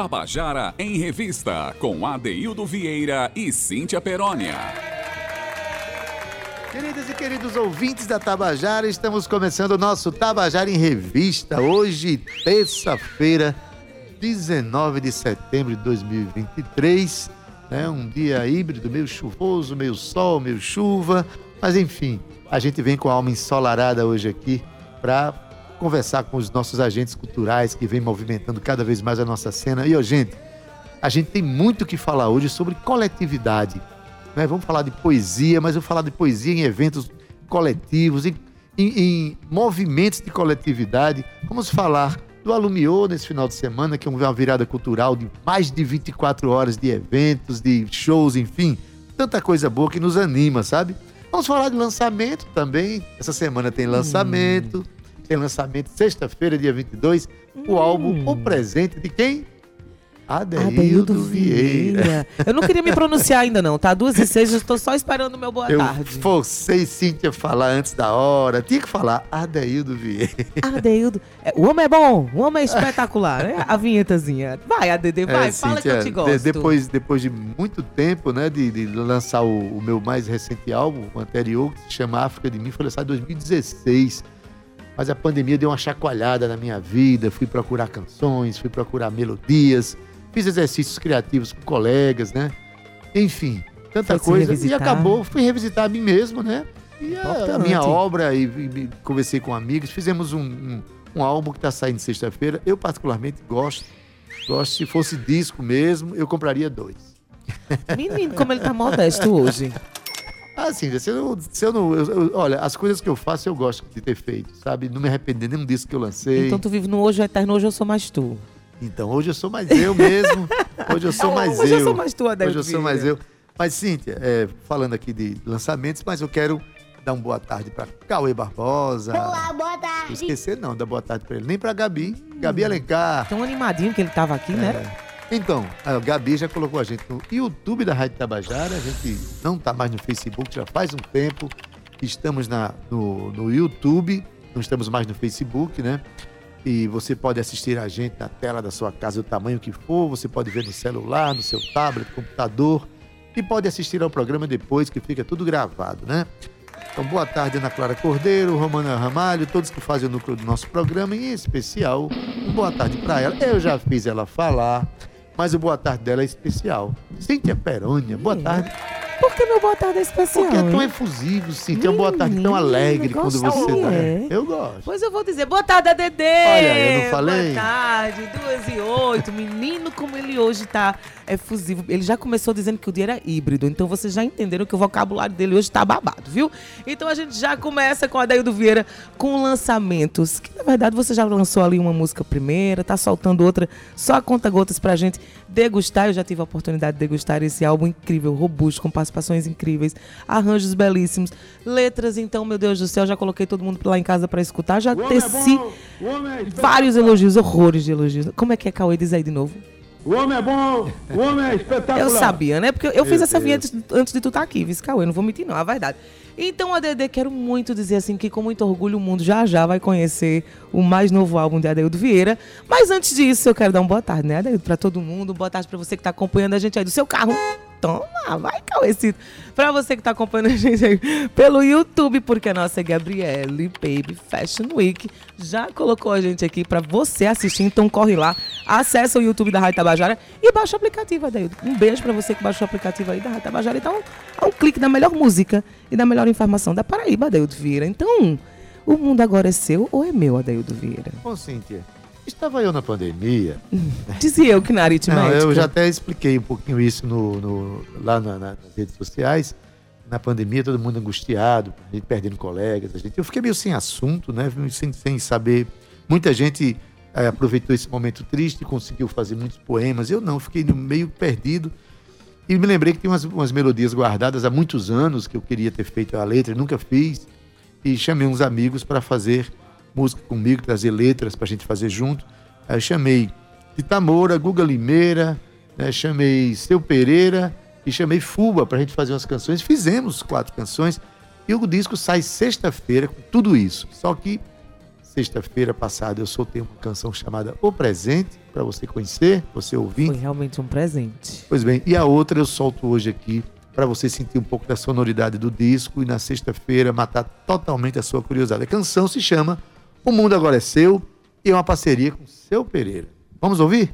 Tabajara em Revista, com Adeildo Vieira e Cíntia Perónia. Queridas e queridos ouvintes da Tabajara, estamos começando o nosso Tabajara em Revista. Hoje, terça-feira, 19 de setembro de 2023. Né? Um dia híbrido, meio chuvoso, meio sol, meio chuva. Mas enfim, a gente vem com a alma ensolarada hoje aqui para conversar com os nossos agentes culturais que vem movimentando cada vez mais a nossa cena. E, ó, gente, a gente tem muito que falar hoje sobre coletividade. Né? Vamos falar de poesia, mas vamos falar de poesia em eventos coletivos, em, em, em movimentos de coletividade. Vamos falar do Alumiô nesse final de semana, que é uma virada cultural de mais de 24 horas de eventos, de shows, enfim, tanta coisa boa que nos anima, sabe? Vamos falar de lançamento também. Essa semana tem lançamento. Hum. Tem lançamento sexta-feira, dia 22, hum. o álbum O Presente de quem? Adeildo, Adeildo Vieira. Vieira. Eu não queria me pronunciar ainda não, tá? Duas e seis, eu estou só esperando o meu boa eu tarde. E Cíntia falar antes da hora. Tinha que falar Adeildo Vieira. Adeildo. É, o homem é bom, o homem é espetacular, né? A vinhetazinha. Vai, ADD, vai, é, fala Cíntia, que eu te gosto. De, depois, depois de muito tempo, né, de, de lançar o, o, meu mais recente álbum, o anterior, que se chama África de Mim, foi lançado em 2016 mas a pandemia deu uma chacoalhada na minha vida. Fui procurar canções, fui procurar melodias, Fiz exercícios criativos com colegas, né? Enfim, tanta Foi coisa. E acabou, fui revisitar a mim mesmo, né? E a, a minha obra, e, e, conversei com amigos, fizemos um, um, um álbum que está saindo sexta-feira. Eu, particularmente, gosto. Gosto, se fosse disco mesmo, eu compraria dois. Menino, como ele tá modesto hoje. Assim, se eu, se eu não. Eu, eu, olha, as coisas que eu faço eu gosto de ter feito, sabe? Não me arrepender nem um disco que eu lancei. Então tu vive no hoje eterno, hoje eu sou mais tu. Então, hoje eu sou mais eu mesmo. Hoje eu sou mais hoje eu. Hoje eu sou mais tu, Hoje eu sou mais eu. Mas, Cíntia, é, falando aqui de lançamentos, mas eu quero dar uma boa tarde para Cauê Barbosa. Olá, boa tarde. Não esquecer não, dar boa tarde para ele. Nem para Gabi. Hum, Gabi Alencar. Tão animadinho que ele tava aqui, né? é. né? Então, a Gabi já colocou a gente no YouTube da Rádio Tabajara. A gente não está mais no Facebook, já faz um tempo. Estamos na, no, no YouTube, não estamos mais no Facebook, né? e você pode assistir a gente na tela da sua casa, o tamanho que for, você pode ver no celular, no seu tablet, computador e pode assistir ao programa depois que fica tudo gravado, né? Então, boa tarde, Ana Clara Cordeiro, Romana Ramalho, todos que fazem o núcleo do nosso programa, em especial, boa tarde para ela. Eu já fiz ela falar, mas o boa tarde dela é especial. Cíntia Perônia, boa tarde. Por que meu boa tarde é especial? Porque é tão efusivo, sim. Tem uma boa tarde tão alegre quando você dá. É. Eu gosto. Pois eu vou dizer, boa tarde, ADD. Olha, eu não falei? Boa tarde, duas e oito. Menino, como ele hoje tá efusivo. Ele já começou dizendo que o dia era híbrido. Então vocês já entenderam que o vocabulário dele hoje tá babado, viu? Então a gente já começa com a Adaildo Vieira com lançamentos. Que na verdade você já lançou ali uma música primeira, tá soltando outra só a conta gotas pra gente degustar. Eu já tive a oportunidade de degustar esse álbum incrível, robusto, com participações incríveis, arranjos belíssimos, letras, então, meu Deus do céu, já coloquei todo mundo lá em casa para escutar, já é teci é vários elogios, horrores de elogios. Como é que é, Cauê? Diz aí de novo. O homem é bom, o homem é espetacular. Eu sabia, né? Porque eu fiz essa vinheta antes de tu estar tá aqui, vice Cauê, não vou mentir não, é verdade. Então, ADD, quero muito dizer assim que com muito orgulho o mundo já já vai conhecer o mais novo álbum de Adeildo Vieira. Mas antes disso, eu quero dar uma boa tarde, né, Adeildo, para todo mundo. Boa tarde para você que está acompanhando a gente aí do seu carro. Toma, vai, Cauecito. Pra você que tá acompanhando a gente aí pelo YouTube, porque a nossa Gabriele Baby Fashion Week já colocou a gente aqui pra você assistir. Então corre lá, acessa o YouTube da Rádio Tabajara e baixa o aplicativo, Adaildo. Um beijo pra você que baixou o aplicativo aí da Rádio Tabajara. Então, é um clique da melhor música e da melhor informação da Paraíba, Adaildo Vieira. Então, o mundo agora é seu ou é meu, Adaildo Vieira? Bom, Cíntia. Estava eu na pandemia. Dizia eu que na aritmética. Não, eu já até expliquei um pouquinho isso no, no lá na, na, nas redes sociais. Na pandemia, todo mundo angustiado, a gente perdendo colegas. A gente, eu fiquei meio sem assunto, né? Sem, sem saber. Muita gente é, aproveitou esse momento triste conseguiu fazer muitos poemas. Eu não, fiquei meio perdido. E me lembrei que tem umas, umas melodias guardadas há muitos anos que eu queria ter feito a letra, nunca fiz. E chamei uns amigos para fazer música comigo, trazer letras para a gente fazer junto. Aí chamei Titamoura, Guga Limeira, né? chamei Seu Pereira e chamei Fuba para a gente fazer umas canções. Fizemos quatro canções e o disco sai sexta-feira com tudo isso. Só que sexta-feira passada eu soltei uma canção chamada O Presente, para você conhecer, você ouvir. Foi realmente um presente. Pois bem, e a outra eu solto hoje aqui para você sentir um pouco da sonoridade do disco e na sexta-feira matar totalmente a sua curiosidade. A canção se chama o mundo agora é seu e é uma parceria com o seu Pereira. Vamos ouvir?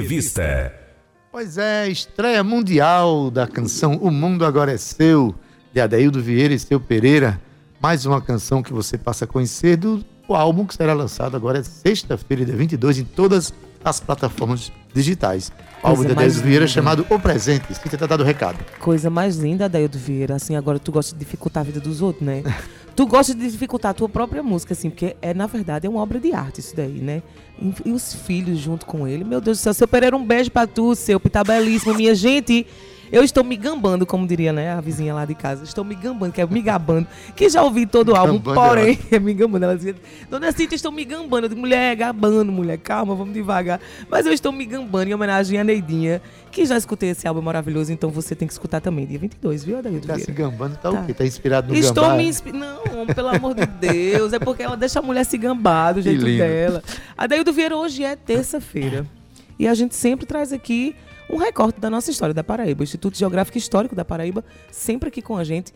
Revista. Pois é, estreia mundial da canção O Mundo Agora é Seu, de Adeildo Vieira e Seu Pereira. Mais uma canção que você passa a conhecer do álbum que será lançado agora é sexta-feira, dia 22, em todas as plataformas digitais. O álbum de Adeildo Vieira é chamado O Presente. Esquita tá dado o recado. Coisa mais linda, Adeildo Vieira. Assim, agora tu gosta de dificultar a vida dos outros, né? Tu gosta de dificultar a tua própria música, assim, porque é, na verdade, é uma obra de arte isso daí, né? E, e os filhos junto com ele. Meu Deus do céu, seu Pereira, um beijo pra tu, seu. Tá belíssimo, minha gente estou me gambando, como diria, né, a vizinha lá de casa. Estou me gambando, que é me gabando, que já ouvi todo o álbum, porém, é me gambando. Ela dizia, Dona Cíntia, estou me gambando. Eu digo, mulher, gabando, mulher, calma, vamos devagar. Mas eu estou me gambando em homenagem à Neidinha, que já escutei esse álbum maravilhoso, então você tem que escutar também, dia 22, viu, Adaildo Tá se gambando, tá, Tá. o quê? Tá inspirado no Estou gambá? me inspirando. Não, pelo amor de Deus. É porque ela deixa a mulher se gambar do jeito dela. A Daildo Vieira hoje é terça-feira. E a gente sempre traz aqui um recorte da nossa história da Paraíba. O Instituto Geográfico e Histórico da Paraíba, sempre aqui com a gente,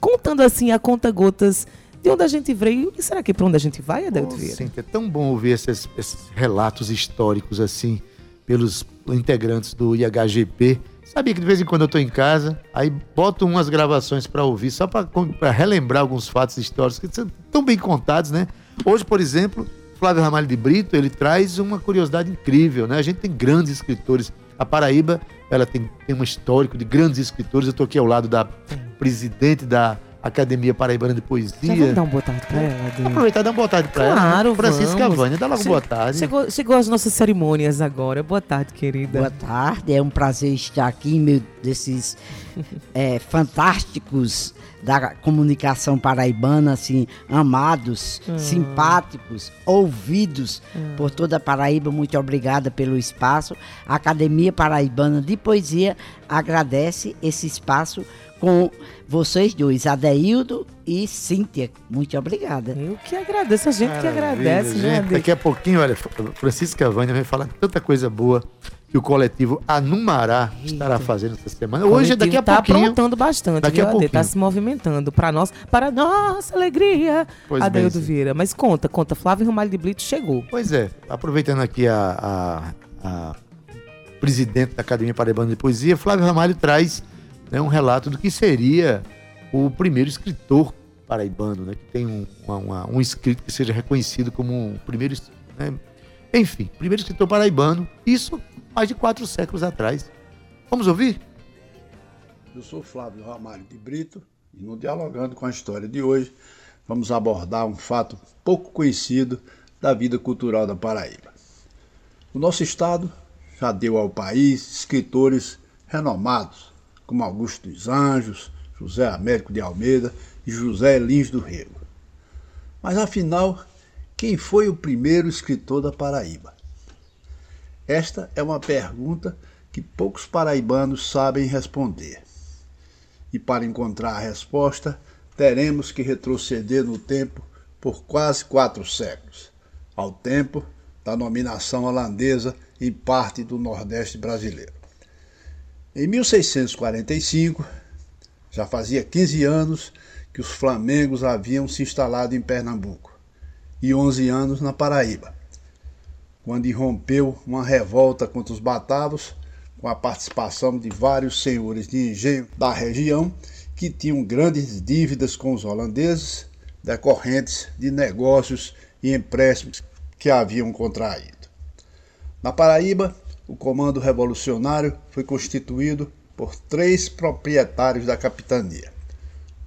contando assim a conta gotas de onde a gente veio. E será que para onde a gente vai, Adelto Vieira? Cíntia, é tão bom ouvir esses, esses relatos históricos assim, pelos integrantes do IHGP. Sabia que de vez em quando eu tô em casa, aí boto umas gravações para ouvir, só para relembrar alguns fatos históricos que são tão bem contados, né? Hoje, por exemplo, Flávio Ramalho de Brito, ele traz uma curiosidade incrível, né? A gente tem grandes escritores. A Paraíba, ela tem, tem um histórico de grandes escritores. Eu tô aqui ao lado da presidente da Academia Paraibana de Poesia. vamos dar uma boa tarde pra ela? Aproveitar e dar uma boa tarde pra ela. Claro, né? Francisca vamos. Vânia, dá logo Che- boa tarde. Chegou, chegou as nossas cerimônias agora. Boa tarde, querida. Boa tarde, é um prazer estar aqui em meio desses é, fantásticos da comunicação paraibana, assim, amados, simpáticos, ouvidos por toda a Paraíba. Muito obrigada pelo espaço. A Academia Paraibana de Poesia agradece esse espaço com vocês dois, Adeildo e Cíntia. Muito obrigada. Eu que agradeço, a gente que Maravilha, agradece, né, gente. Adelto? Daqui a pouquinho, olha, Francisca Vânia vai falar tanta coisa boa que o coletivo Anumará estará fazendo essa semana. Hoje, daqui a tá pouquinho. aprontando bastante, Daqui viu, a? Tá pouquinho. se movimentando para nós, para nossa alegria. Pois bem, Adeildo sim. Vieira. Mas conta, conta. Flávio Ramalho de Brito chegou. Pois é, aproveitando aqui a, a- a presidente da Academia Paraibana de Poesia, Flávio Ramalho traz né, um relato do que seria o primeiro escritor paraibano, né, que tem um, uma- um escrito que seja reconhecido como o primeiro, né, enfim, primeiro escritor paraibano, isso mais de quatro séculos atrás. Vamos ouvir? Eu sou Flávio Ramalho de Brito e no Dialogando com a História de hoje vamos abordar um fato pouco conhecido da vida cultural da Paraíba. O nosso estado já deu ao país escritores renomados como Augusto dos Anjos, José Américo de Almeida e José Lins do Rego. Mas afinal, quem foi o primeiro escritor da Paraíba? Esta é uma pergunta que poucos paraibanos sabem responder. E para encontrar a resposta, teremos que retroceder no tempo por quase quatro séculos, ao tempo da dominação holandesa em parte do Nordeste brasileiro. Em 1645, já fazia 15 anos que os flamengos haviam se instalado em Pernambuco e 11 anos na Paraíba quando irrompeu uma revolta contra os batavos, com a participação de vários senhores de engenho da região que tinham grandes dívidas com os holandeses, decorrentes de negócios e empréstimos que haviam contraído. Na Paraíba, o comando revolucionário foi constituído por três proprietários da capitania,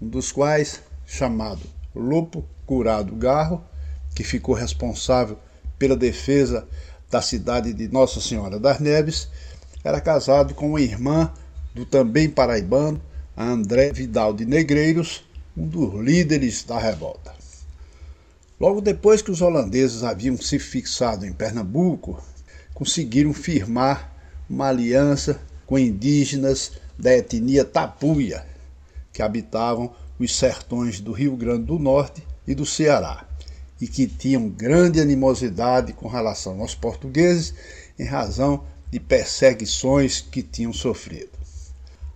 um dos quais, chamado Lupo Curado Garro, que ficou responsável pela defesa da cidade de Nossa Senhora das Neves, era casado com uma irmã do também paraibano, André Vidal de Negreiros, um dos líderes da revolta. Logo depois que os holandeses haviam se fixado em Pernambuco, conseguiram firmar uma aliança com indígenas da etnia Tapuia, que habitavam os sertões do Rio Grande do Norte e do Ceará e que tinham grande animosidade com relação aos portugueses em razão de perseguições que tinham sofrido.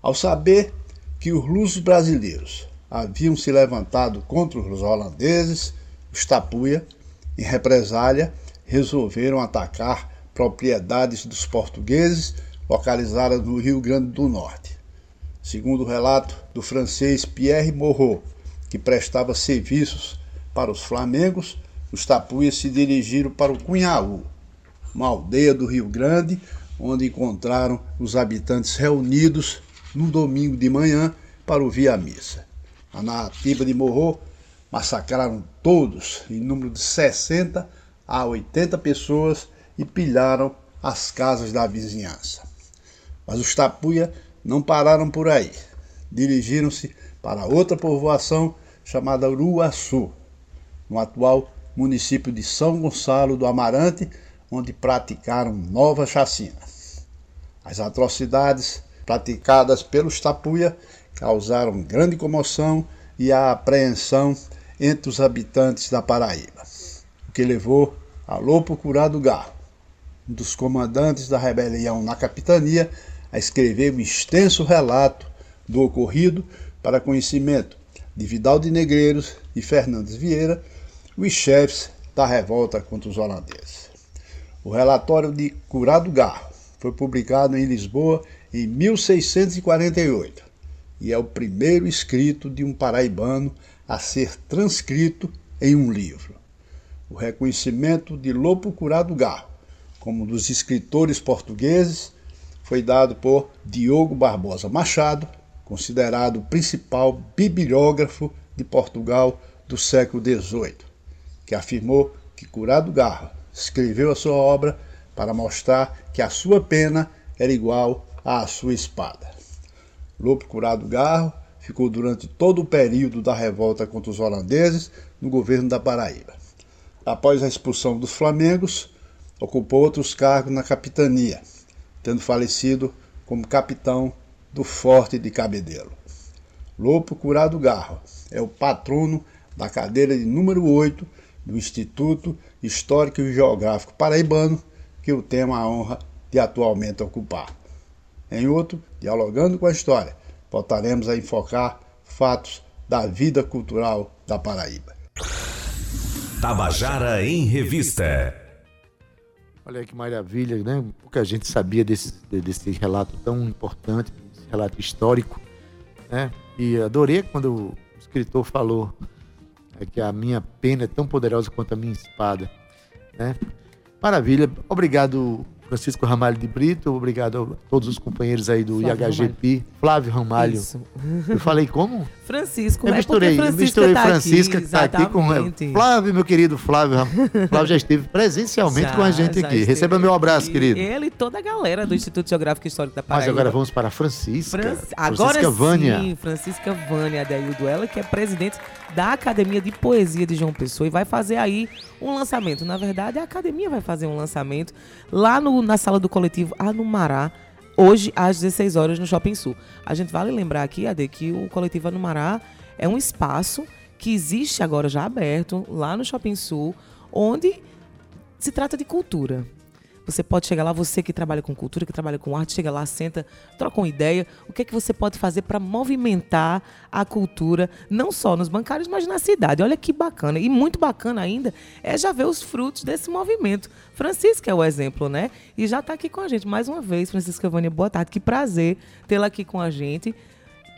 Ao saber que os lusos brasileiros haviam se levantado contra os holandeses, os Tapuia, em represália, resolveram atacar propriedades dos portugueses localizadas no Rio Grande do Norte. Segundo o relato do francês Pierre Moreau, que prestava serviços para os flamengos, os tapuias se dirigiram para o Cunhaú, uma aldeia do Rio Grande, onde encontraram os habitantes reunidos no domingo de manhã para ouvir a missa. A narrativa de Morro massacraram todos, em número de 60 a 80 pessoas, e pilharam as casas da vizinhança. Mas os tapuia não pararam por aí. Dirigiram-se para outra povoação chamada Uruaçu, no atual município de São Gonçalo do Amarante, onde praticaram nova chacina. As atrocidades praticadas pelos Tapuia causaram grande comoção e a apreensão entre os habitantes da Paraíba, o que levou a Lopo Curado Garro, um dos comandantes da rebelião na capitania, a escrever um extenso relato do ocorrido para conhecimento de Vidal de Negreiros e Fernandes Vieira, os chefes da revolta contra os holandeses. O relatório de Curado Garro foi publicado em Lisboa em 1648 e é o primeiro escrito de um paraibano a ser transcrito em um livro. O reconhecimento de Lopo Curado Garro como dos escritores portugueses foi dado por Diogo Barbosa Machado, considerado o principal bibliógrafo de Portugal do século XVIII, que afirmou que Curado Garro escreveu a sua obra para mostrar que a sua pena era igual à sua espada. Lopo Curado Garro ficou durante todo o período da revolta contra os holandeses no governo da Paraíba. Após a expulsão dos Flamengos, ocupou outros cargos na capitania, tendo falecido como capitão do Forte de Cabedelo. Lopo Curado Garro é o patrono da cadeira de número 8 do Instituto Histórico e Geográfico Paraibano, que o tema a honra de atualmente ocupar. Em outro, Dialogando com a História, voltaremos a enfocar fatos da vida cultural da Paraíba. Tabajara em Revista. Olha que maravilha, né? Pouca gente sabia desse, desse relato tão importante, esse relato histórico, né? E adorei quando o escritor falou é, que a minha pena é tão poderosa quanto a minha espada, né? Maravilha. Obrigado, Francisco Ramalho de Brito. Obrigado a todos os companheiros aí do Flávio IHGP. Ramalho. Flávio Ramalho. Isso. Eu falei como? Francisco, eu é misturei, porque Francisca misturei tá Francisca aqui, que está aqui com exatamente. Flávio, meu querido Flávio. Flávio já esteve presencialmente Já, com a gente aqui. Receba meu abraço, aqui. querido. Ele e toda a galera do Instituto Geográfico e Histórico da Mas Paraíba. agora vamos para a Francisca. Franci- Agora Francisca Vânia. sim, Francisca Vânia Adaildo, ela que é presidente da Academia de Poesia de João Pessoa e vai fazer aí um lançamento. Na verdade, a academia vai fazer um lançamento lá no- na sala do coletivo Anumará, hoje às 16 horas no Shopping Sul. A gente vale lembrar aqui, Ade, que o coletivo Anumará é um espaço que existe agora já aberto lá no Shopping Sul, onde se trata de cultura. Você pode chegar lá, você que trabalha com cultura, que trabalha com arte, chega lá, senta, troca uma ideia. O que é que você pode fazer para movimentar a cultura, não só nos bancários, mas na cidade? Olha que bacana. E muito bacana ainda é já ver os frutos desse movimento. Francisca é o exemplo, né? E já está aqui com a gente mais uma vez. Francisca Vânia, boa tarde. Que prazer tê-la aqui com a gente.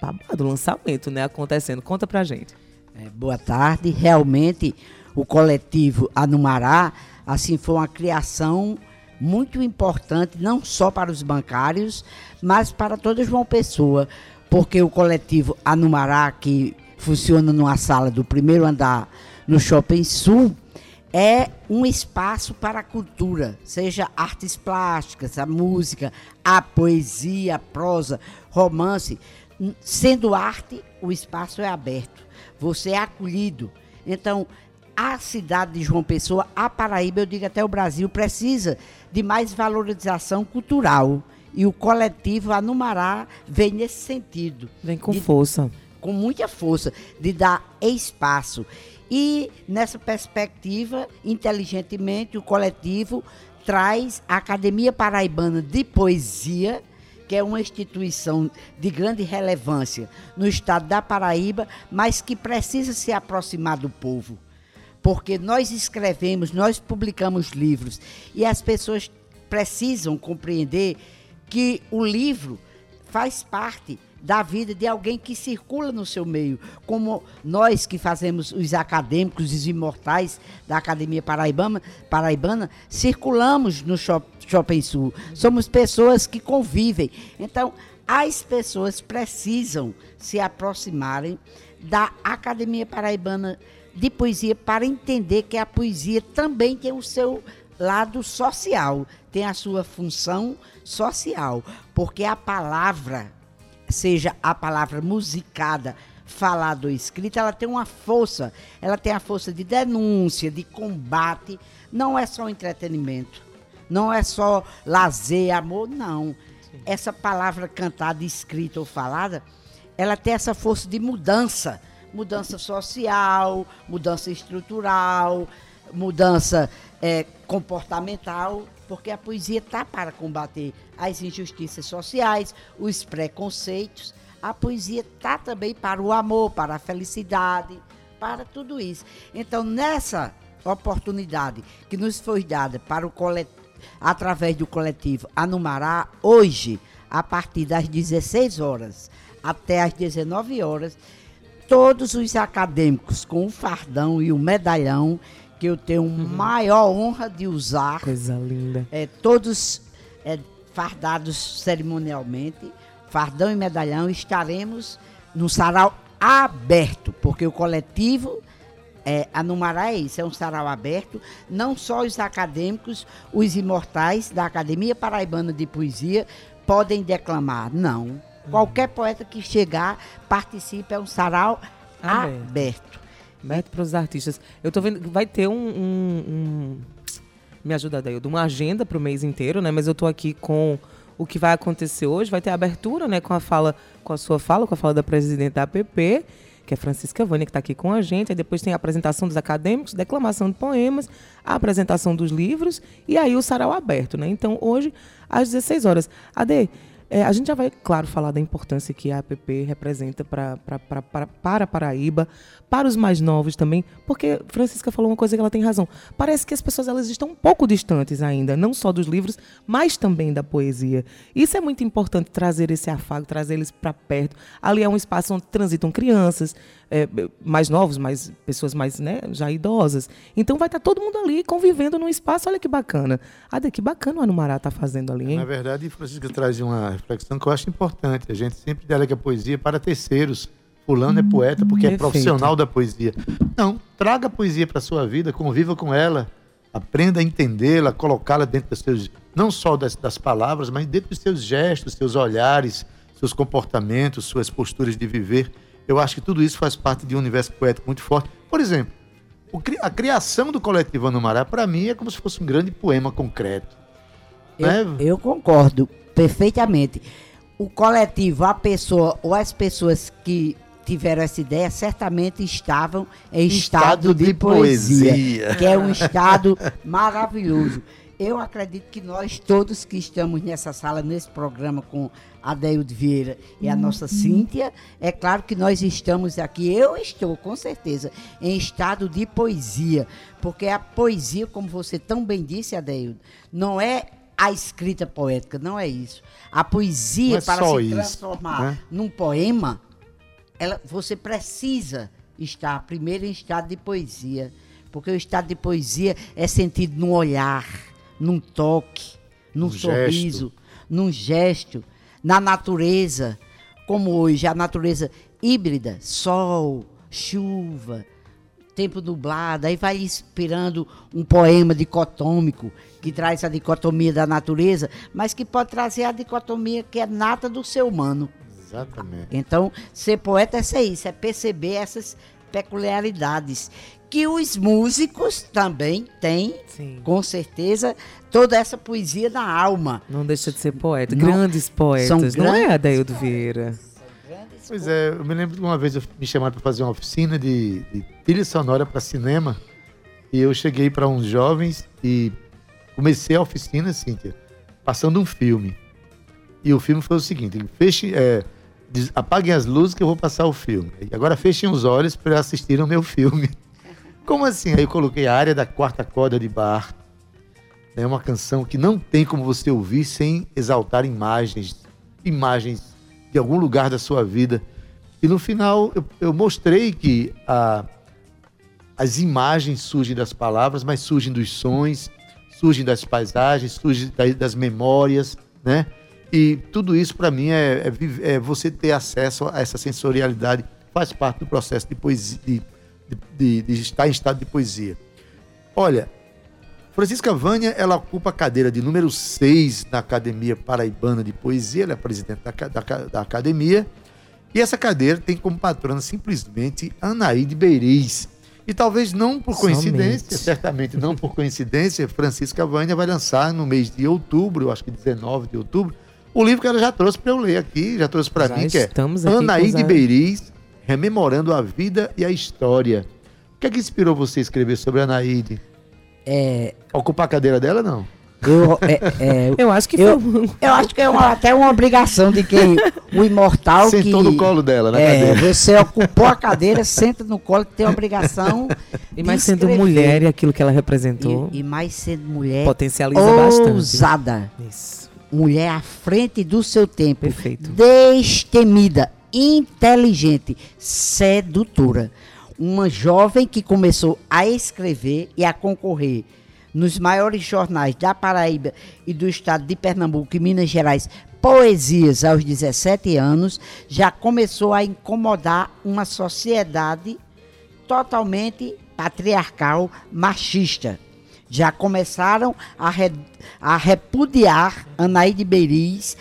Babado, lançamento, né? Acontecendo. Conta pra gente. É, boa tarde. Realmente, o coletivo Anumará, assim, foi uma criação muito importante, não só para os bancários, mas para toda João Pessoa, porque o coletivo Anumará, que funciona numa sala do primeiro andar no Shopping Sul, é um espaço para a cultura, seja artes plásticas, a música, a poesia, a prosa, romance. Sendo arte, o espaço é aberto. Você é acolhido. Então, a cidade de João Pessoa, a Paraíba, eu digo até o Brasil, precisa de mais valorização cultural. E o coletivo Anumará vem nesse sentido Vem com De- força. com muita força de dar espaço. E nessa perspectiva, inteligentemente, o coletivo traz a Academia Paraibana de Poesia, que é uma instituição de grande relevância no estado da Paraíba, mas que precisa se aproximar do povo. Porque nós escrevemos, nós publicamos livros e as pessoas precisam compreender que o livro faz parte da vida de alguém que circula no seu meio, como nós que fazemos os acadêmicos, os imortais da Academia Paraibana, Paraibana circulamos no Shop- Shopping Sul. Somos pessoas que convivem. Então, as pessoas precisam se aproximarem da Academia Paraibana de Poesia para entender que a poesia também tem o seu lado social, tem a sua função social, porque a palavra seja a palavra musicada, falada ou escrita, ela tem uma força. Ela tem a força de denúncia, de combate. Não é só entretenimento. Não é só lazer, amor, não. Essa palavra cantada, escrita ou falada, ela tem essa força de mudança. Mudança social, mudança estrutural, mudança eh, comportamental, porque a poesia está para combater as injustiças sociais, os preconceitos. A poesia está também para o amor, para a felicidade, para tudo isso. Então, nessa oportunidade que nos foi dada para o coletivo, através do coletivo Anumará, hoje, a partir das 16 horas até as 19 horas, todos os acadêmicos com o fardão e o medalhão, que eu tenho maior honra de usar, Coisa linda. é, todos é, fardados cerimonialmente, fardão e medalhão, estaremos no sarau aberto, porque o coletivo é, Anumará é isso, é um sarau aberto, não só os acadêmicos, os imortais da Academia Paraibana de Poesia podem declamar, não. Qualquer poeta que chegar, participe, é um sarau Aberto. aberto. Aberto para os artistas. Eu tô vendo que vai ter um. um- um- me ajuda, Daildo, uma agenda para o mês inteiro, né? Mas eu tô aqui com o que vai acontecer hoje. Vai ter a abertura, né? Com a fala, com a sua fala, com a fala da presidente da APP, que é Francisca Vânia, que está aqui com a gente. Aí depois tem a apresentação dos acadêmicos, declamação de poemas, a apresentação dos livros e aí o sarau aberto, né? Então, hoje, às 16 horas. Ade, é, a gente já vai, claro, falar da importância que a APP representa pra, pra, pra, pra- para Paraíba, para os mais novos também, porque Francisca falou uma coisa que ela tem razão. Parece que as pessoas elas estão um pouco distantes ainda, não só dos livros, mas também da poesia. Isso é muito importante, trazer esse afago, trazer eles para perto. Ali é um espaço onde transitam crianças, é, mais novos, mais pessoas mais, né, já idosas. Então vai estar todo mundo ali convivendo num espaço, olha que bacana. Ade, que bacana o Anumará tá fazendo ali, hein? Na verdade, Francisca traz uma reflexão que eu acho importante. A gente sempre delega poesia para terceiros. Fulano é poeta porque é profissional da poesia. Não, traga a poesia para a sua vida, conviva com ela, aprenda a entendê-la, colocá-la dentro dos seus, não só das, das palavras, mas dentro dos seus gestos, seus olhares, seus comportamentos, suas posturas de viver. Eu acho que tudo isso faz parte de um universo poético muito forte. Por exemplo, a criação do coletivo Anumará, para mim, é como se fosse um grande poema concreto. Eu, né? eu concordo perfeitamente. O coletivo, a pessoa ou as pessoas que tiveram essa ideia certamente estavam em estado, Estado de, de poesia, poesia. que é um estado maravilhoso. Eu acredito que nós todos que estamos nessa sala, nesse programa com a Deildo Vieira e a nossa Cíntia, é claro que nós estamos aqui, eu estou com certeza, em estado de poesia, porque a poesia, como você tão bem disse, Adeildo, não é a escrita poética, não é isso. A poesia, é para se isso, transformar né? num poema, ela, você precisa estar primeiro em estado de poesia. Porque o estado de poesia é sentido num olhar, num toque, num Um sorriso, gesto. num gesto, na natureza. Como hoje, a natureza híbrida, sol, chuva, tempo nublado, aí vai inspirando um poema dicotômico que traz a dicotomia da natureza, mas que pode trazer a dicotomia que é nata do ser humano. Exatamente. Então, ser poeta é ser isso, é perceber essas peculiaridades que os músicos também têm, Sim. com certeza, toda essa poesia na alma. Não deixa de ser poeta. Não, grandes poetas, são não é, grandes Adaildo Vieira? Pois é, eu me lembro de uma vez eu me chamaram para fazer uma oficina de, de trilha sonora para cinema. E eu cheguei para uns jovens e comecei a oficina, Cíntia, passando um filme. E o filme foi o seguinte: feche, é, diz- apaguem as luzes que eu vou passar o filme. E agora fechem os olhos para assistir o meu filme. Como assim? Aí eu coloquei a área da quarta corda de bar. É uma canção que não tem como você ouvir sem exaltar imagens, imagens de algum lugar da sua vida. E no final eu, eu mostrei que a, as imagens surgem das palavras, mas surgem dos sons, surgem das paisagens, surgem da- das memórias, né? E tudo isso para mim é, é é você ter acesso a essa sensorialidade, faz parte do processo de poesia, de, de- de- estar em estado de poesia. Olha, Francisca Vânia, ela ocupa a cadeira de número 6 na Academia Paraibana de Poesia, ela é presidente da, da da academia. E essa cadeira tem como patrona simplesmente Anaíde Beiriz. E talvez não por coincidência, Somente. certamente não por coincidência, Francisca Vânia vai lançar no mês de outubro, eu acho que 19 de outubro, o livro que ela já trouxe para eu ler aqui, já trouxe para mim, que é Anaíde os- Beiriz, rememorando a vida e a história. O que é que inspirou você a escrever sobre a Anaíde? É, Ocupar a cadeira dela, não? eu, é, é, Eu acho que eu, foi. eu acho que é uma- até uma obrigação de quem o imortal Sentou que no colo dela, na é, cadeira. você ocupou a cadeira, senta no colo, tem a obrigação E de mais sendo mulher e aquilo que ela representou, e, e mais sendo mulher potencializa bastante. ousada, Isso. Mulher à frente do seu tempo, Perfeito. destemida, inteligente, sedutora. Uma jovem que começou a escrever e a concorrer nos maiores jornais da Paraíba e do estado de Pernambuco e Minas Gerais, poesias aos 17 anos, já começou a incomodar uma sociedade totalmente patriarcal, machista. Já começaram a, re- a repudiar Anaíde Beiriz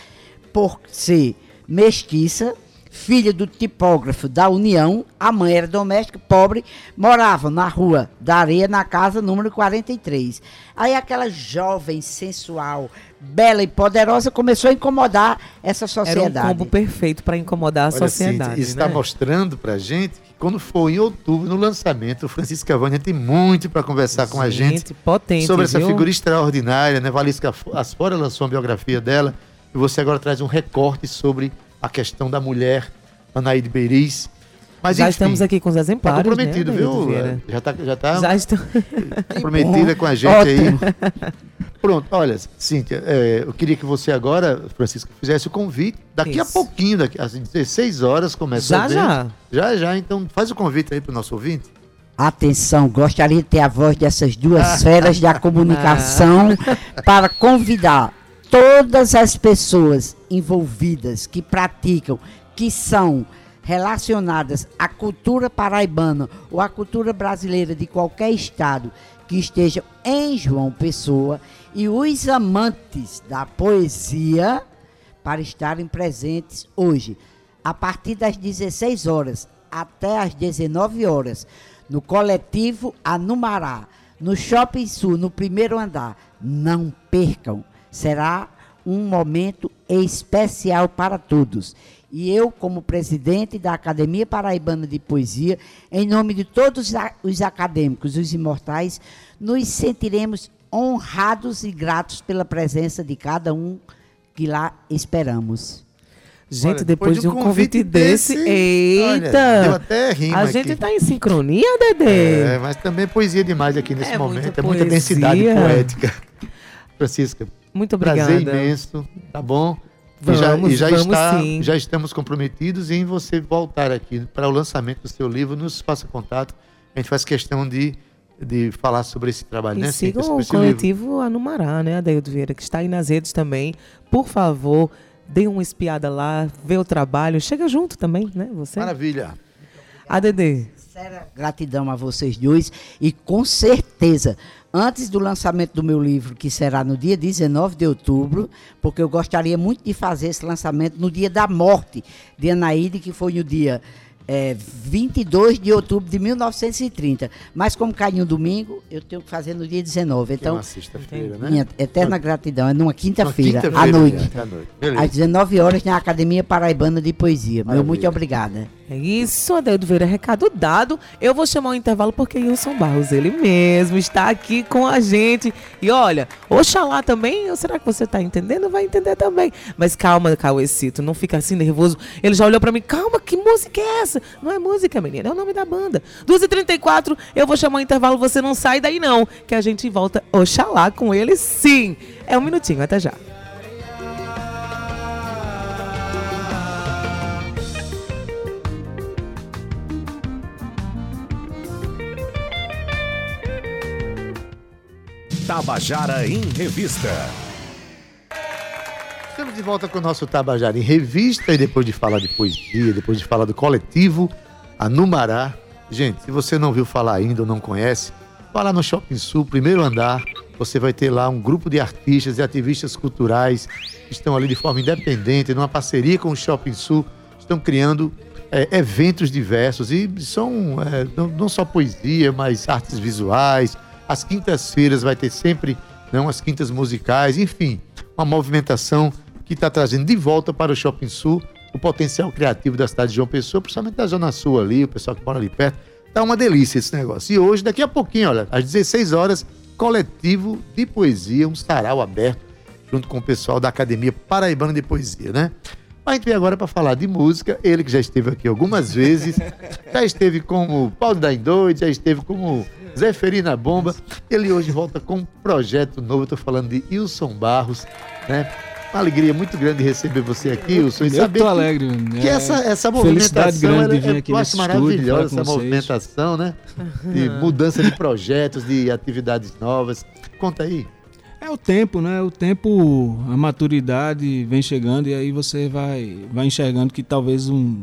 por ser mestiça, filha do tipógrafo da União, a mãe era doméstica, pobre, morava na rua da Areia, na casa número 43. Aí aquela jovem sensual, bela e poderosa começou a incomodar essa Era um sociedade. combo perfeito para incomodar a Olha, sociedade. Cíntia, isso né? está mostrando pra gente que quando for em outubro, no lançamento, o Francisco Cavani tem muito para conversar com a gente potente, sobre essa viu? figura extraordinária, né? Valisca Asfora lançou uma biografia dela e você agora traz um recorte sobre a questão da mulher, Anaíde Beiriz. Mas Já enfim, estamos aqui com os Tá exemplares, comprometido, né, viu? Já tá, já tá Já estão... comprometida com a gente aí. Pronto, olha, Cíntia, é, eu queria que você agora, Francisco, fizesse o convite. Daqui a Isso. pouquinho, daqui às 16 horas, começa Já, o evento. já. Já, já. Então, faz o convite aí para o nosso ouvinte. Atenção, gostaria de ter a voz dessas duas feras da comunicação para convidar todas as pessoas envolvidas que praticam, que são relacionadas à cultura paraibana ou à cultura brasileira de qualquer estado que estejam em João Pessoa e os amantes da poesia para estarem presentes hoje, a partir das 16 horas até às 19 horas, no coletivo Anumará, no Shopping Sul, no primeiro andar. Não percam, será um momento especial para todos. E eu, como presidente da Academia Paraibana de Poesia, em nome de todos os acadêmicos, os imortais, nos sentiremos honrados e gratos pela presença de cada um que lá esperamos. Gente, Olha, depois, de um convite, desse, eita! olha, deu até rima a gente aqui. tá em sincronia, Dedê? É, mas também poesia demais aqui nesse É momento. muita É muita densidade poética. Francisca, Muito obrigada. prazer imenso, tá bom? E já, Vamos, e já, vamos está, sim. já estamos comprometidos em você voltar aqui para o lançamento do seu livro. Nos faça contato. A gente faz questão de, de falar sobre esse trabalho, E né? Sigam o esse livro. coletivo Anumará, né, Adeildo Vieira, que está aí nas redes também. Por favor, dê uma espiada lá, vê o trabalho. Chega junto também, né, você? Maravilha. ADD. Sincera gratidão a vocês dois e com certeza, antes do lançamento do meu livro, que será no dia 19 de outubro, porque eu gostaria muito de fazer esse lançamento no dia da morte de Anaíde, que foi no dia é, 22 de outubro de 1930. Mas como cai em um domingo, eu tenho que fazer no dia 19. Que é Então, sexta-feira, né? minha eterna gratidão é numa quinta-feira, Uma à quinta-feira, noite. é, à noite. Às 19 horas na Academia Paraibana de Poesia. Meu Maravilha. muito obrigada. É isso, Adeildo Vieira, recado dado. Eu vou chamar o intervalo porque Wilson Barros, ele mesmo, está aqui com a gente. E olha, Oxalá também, ou será que você está entendendo? Vai entender também. Mas calma, Cauecito, não fica assim nervoso. Ele já olhou para mim, calma, que música é essa? Não é música, menina, é o nome da banda. 2h34, eu vou chamar o intervalo, você não sai daí não, que a gente volta, Oxalá, com ele sim. É um minutinho, até já. Tabajara em Revista. Estamos de volta com o nosso Tabajara em revista e depois de falar de poesia, depois de falar do coletivo Anumará. Gente, se você não viu falar ainda ou não conhece, vá lá no Shopping Sul, primeiro andar, Você vai ter lá um grupo de artistas e ativistas culturais que estão ali de forma independente, numa parceria com o Shopping Sul, estão criando é, eventos diversos e são é, não, não, só poesia, mas artes visuais. As quintas-feiras vai ter sempre não, as quintas musicais, enfim, uma movimentação que está trazendo de volta para o Shopping Sul o potencial criativo da cidade de João Pessoa, principalmente da Zona Sul ali, o pessoal que mora ali perto. Tá uma delícia esse negócio. E hoje, daqui a pouquinho, olha, às 16 horas, coletivo de poesia, um sarau aberto, junto com o pessoal da Academia Paraibana de Poesia, né? Mas a gente vem agora para falar de música. Ele que já esteve aqui algumas vezes, já esteve como Paulo da Indoide, já esteve como Zeferina Bomba. Ele hoje volta com um projeto novo. Estou falando de Wilson Barros, né? Uma alegria muito grande receber você aqui, Wilson. E saber eu tô alegre. Que, que é, essa, essa movimentação vir aqui eu acho maravilhosa essa movimentação, né? De mudança de projetos, de atividades novas. Conta aí. É o tempo, né? O tempo, a maturidade vem chegando e aí você vai, vai enxergando que talvez um.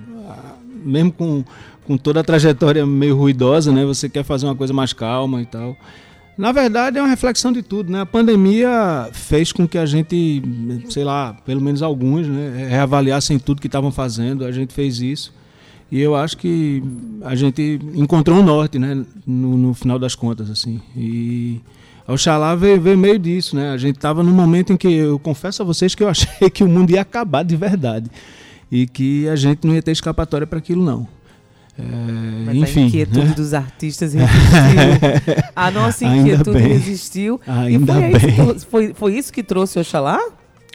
Mesmo com, com toda a trajetória meio ruidosa, né? Você quer fazer uma coisa mais calma e tal. Na verdade, é uma reflexão de tudo, né? A pandemia fez com que a gente, sei lá, pelo menos alguns, né, reavaliassem tudo que estavam fazendo. A gente fez isso. E eu acho que a gente encontrou um norte, né? No, no final das contas, assim. E Oxalá veio, veio meio disso, né? A gente estava num momento em que eu confesso a vocês que eu achei que o mundo ia acabar de verdade. E que a gente não ia ter escapatória para aquilo, não. É, Mas enfim, a inquietude né? dos artistas resistiu. a nossa inquietude resistiu. Ainda e foi, bem. Isso, foi, foi isso que trouxe Oxalá?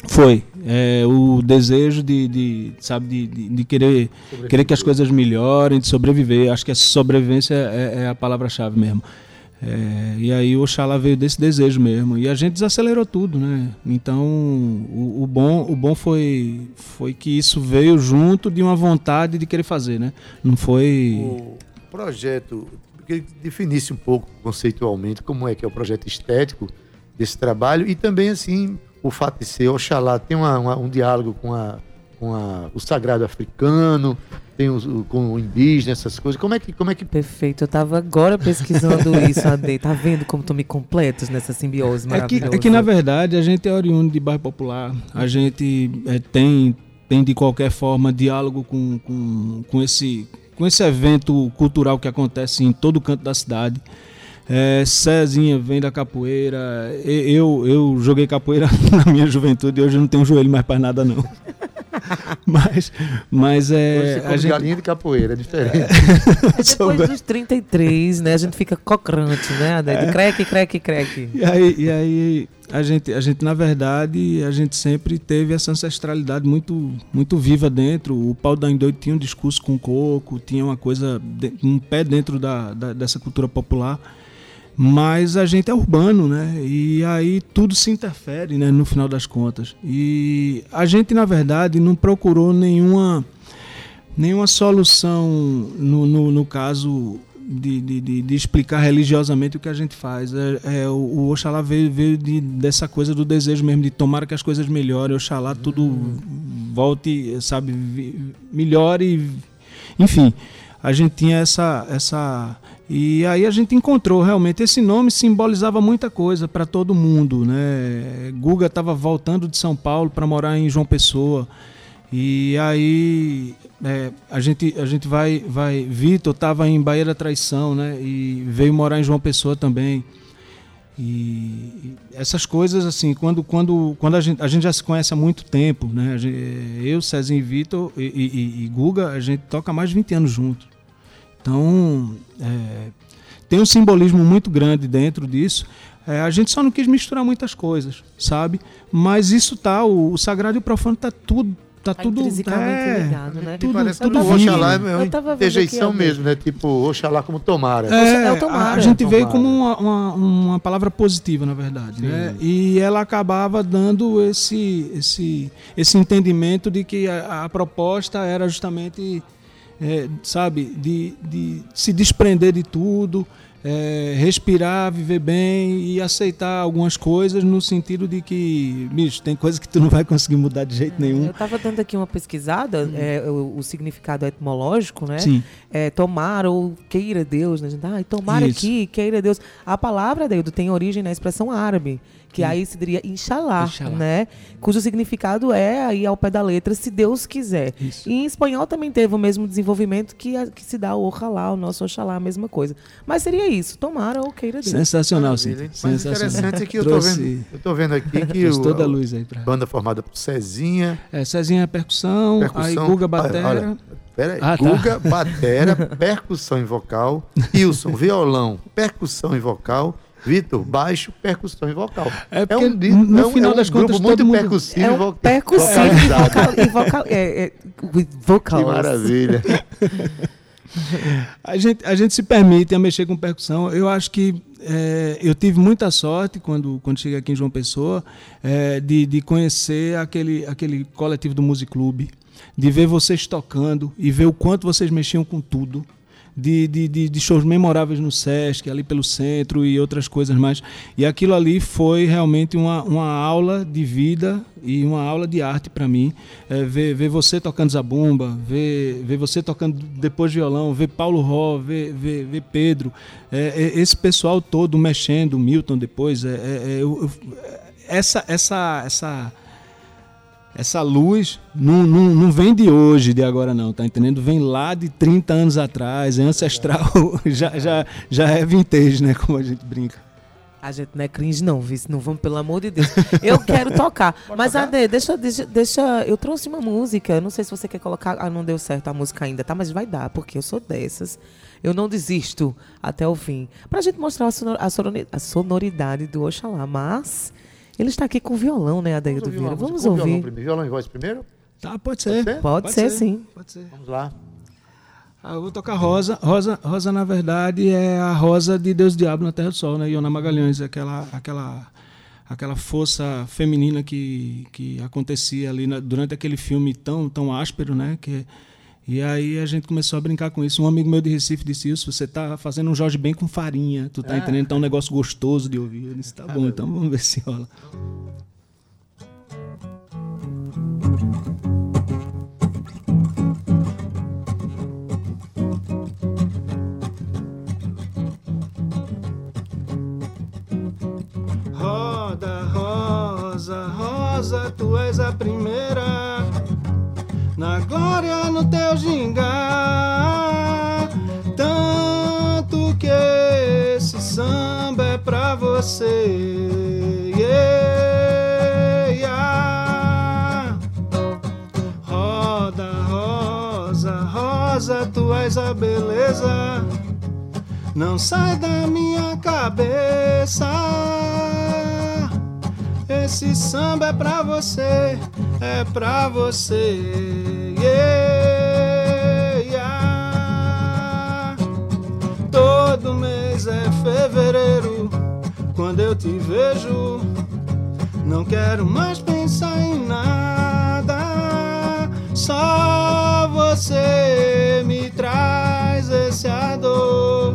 Foi. É, o desejo de, de sabe, de, de, de, querer, querer que as coisas melhorem, de sobreviver. Acho que a sobrevivência é, é a palavra-chave mesmo. É, e aí Oxalá veio desse desejo mesmo. E a gente desacelerou tudo, né? Então o, o, bom, o bom foi, foi que isso veio junto de uma vontade de querer fazer, né? Não foi. O projeto, que definisse um pouco conceitualmente como é que é o projeto estético desse trabalho e também assim o fato de ser Oxalá tem uma, uma, um diálogo com a com a, o sagrado africano, tem o, com o indígena, essas coisas. Como é que. Como é que... Perfeito, eu estava agora pesquisando isso, Ade. Tá vendo como tu me completos nessa simbiose maravilhosa? É que, é que, na verdade, a gente é oriundo de bairro popular. A gente é, tem, tem, de qualquer forma, diálogo com, com, com, esse, com esse evento cultural que acontece em todo canto da cidade. É, Cezinha vem da capoeira. Eu, eu joguei capoeira na minha juventude e hoje não tenho joelho mais para nada, não. mas, mas é. a gente... galinha de capoeira, é diferente. Depois dos 33, né? A gente fica cocrante, né? De é. creque, creque, creque. E aí, e aí a, gente, a gente, na verdade, a gente sempre teve essa ancestralidade muito, muito viva dentro. O Paulo da Indoito tinha um discurso com coco, tinha uma coisa, um pé dentro da, da dessa cultura popular mas a gente é urbano, né? E aí tudo se interfere, né? No final das contas. E a gente, na verdade, não procurou nenhuma, nenhuma solução no, no, no caso de, de, de, explicar religiosamente o que a gente faz. É, é o, Oxalá veio, veio de, dessa coisa do desejo mesmo, de tomar que as coisas melhorem, Oxalá tudo volte, sabe, melhore. Enfim, a gente tinha essa, essa e aí a gente encontrou realmente esse nome simbolizava muita coisa para todo mundo, né? Guga estava voltando de São Paulo para morar em João Pessoa. E aí é, a gente a gente vai vai Vitor estava em Bahia da Traição, né? E veio morar em João Pessoa também. E essas coisas assim, quando quando quando a gente a gente já se conhece há muito tempo, né? Gente, eu, Cezinho e Vitor e, e, e Guga, a gente toca mais de 20 anos juntos. Então, é, tem um simbolismo muito grande dentro disso. É, a gente só não quis misturar muitas coisas, sabe? Mas isso tá, o, o sagrado e o profano tá tudo tá, tá tudo é, ligado, né? Tudo, parece tudo Oxalá é rejeição mesmo, né? Tipo, Oxalá como tomara. É, é tomara. A, gente veio como uma, uma, uma, palavra positiva, na verdade, Sim. né? E ela acabava dando esse, esse, esse entendimento de que a, a proposta era justamente é, sabe, de, de se desprender de tudo, é, respirar, viver bem e aceitar algumas coisas no sentido de que, bicho, tem coisas que tu não vai conseguir mudar de jeito nenhum. Eu estava dando aqui uma pesquisada, é, o, o significado etimológico, né? Sim. É, tomar ou queira Deus, né? A gente, Ai, tomar Isso. aqui, queira Deus. A palavra, Deildo, tem origem na expressão árabe, que aí se diria Inshallah. né? Cujo significado é, aí ao pé da letra, se Deus quiser. Isso. E em espanhol também teve o mesmo desenvolvimento que, a- que se dá o Oxalá, o nosso Oxalá, a mesma coisa. Mas seria isso, tomara ou queira Deus. Sensacional, hein? Mas interessante é que eu tô, Trouxe- vendo, eu tô vendo aqui que o, toda a luz aí pra. banda formada por Cezinha, É, Cezinha é percussão, aí percussão. Guga Olha, Batera. olha, aí. Ah, tá. Guga, batera, percussão e vocal. Wilson, violão, percussão e vocal. Vitor, baixo, percussão e vocal. É porque di- no é um, final é um das grupo contas muito mundo- percussivo É e um vo- percussivo e vocal, e vocal, é, é, with vocals. Que maravilha. A gente, a gente se permite a mexer com percussão. Eu acho que é, eu tive muita sorte quando, quando cheguei aqui em João Pessoa é, de, de conhecer aquele, aquele coletivo do Music Club, de ver vocês tocando e ver o quanto vocês mexiam com tudo. De, de, de, de shows memoráveis no Sesc, ali pelo centro e outras coisas mais. E aquilo ali foi realmente uma, uma aula de vida e uma aula de arte para mim. É, ver, ver você tocando zabumba, ver, ver você tocando depois violão, ver Paulo Ró, ver, ver, ver Pedro, é, é, esse pessoal todo mexendo, Milton depois. É, é, é, eu- eu- essa, essa, essa, essa luz não, não, não vem de hoje, de agora não, tá entendendo? Vem lá de 30 anos atrás, é ancestral, já, já, já é vintage, né? Como a gente brinca. A gente não é cringe, não, vice. Não vamos, pelo amor de Deus. Eu quero tocar. mas, Ade, deixa, deixa, deixa. Eu trouxe uma música. Eu não sei se você quer colocar. Ah, não deu certo a música ainda, tá? Mas vai dar, porque eu sou dessas. Eu não desisto até o fim. Pra gente mostrar a, sonor- a sonori- a sonoridade do Oxalá. Mas ele está aqui com violão, né, ouvir uma Vieira? Vamos com Violão, ouvir. primeiro. violão e voz primeiro? Tá, pode ser. ser? Pode, ser, sim. Pode ser. Vamos lá. Ah, eu vou tocar Rosa. Rosa, Rosa na verdade, é a rosa de Deus Diabo na Terra do Sol, né? Iona Magalhães, aquela, aquela, aquela força feminina que, que acontecia ali na- durante aquele filme tão, tão áspero, né? Que, e aí a gente começou a brincar com isso. Um amigo meu de Recife disse isso, você tá fazendo um Jorge Ben com farinha, tu tá entendendo? Tá um negócio gostoso de ouvir. Eu disse, tá bom, então vamos ver se rola. Roda, rosa, rosa, tu és a primeira. Na glória teu gingar. Tanto que esse samba é pra você. Yeah, yeah. Roda, rosa, rosa, tu és a beleza não sai da minha cabeça. Esse samba é pra você, é pra você. É fevereiro, quando eu te vejo. Não quero mais pensar em nada. Só você me traz esse ardor